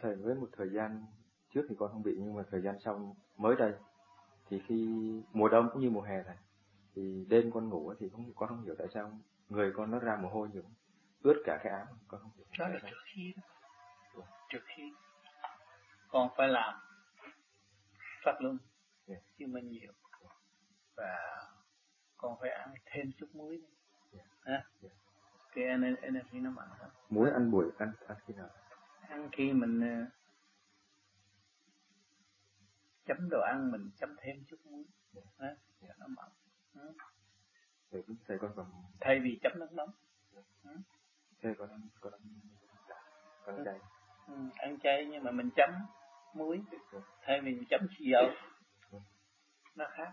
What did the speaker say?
Thầy với một thời gian trước thì con không bị nhưng mà thời gian sau mới đây thì khi mùa đông cũng như mùa hè này thì đêm con ngủ thì không con không hiểu tại sao người con nó ra mồ hôi nhiều ướt cả cái áo con không hiểu. Đó là trước khi đó. Trước khi con phải làm pháp luân yeah. chứ mình nhiều. Và con phải ăn thêm chút muối yeah. ha yeah. cái energy nó mạnh hơn muối ăn buổi ăn ăn khi nào khi mình ờ, chấm đồ ăn mình chấm thêm chút muối. Yeah. ha nó mạnh ừ. thầy con còn thay vì chấm nước nóng. Thầy con con con ăn chay. Ừ, ăn chay nhưng mà mình chấm muối. Thay vì mình chấm dầu. Nó khác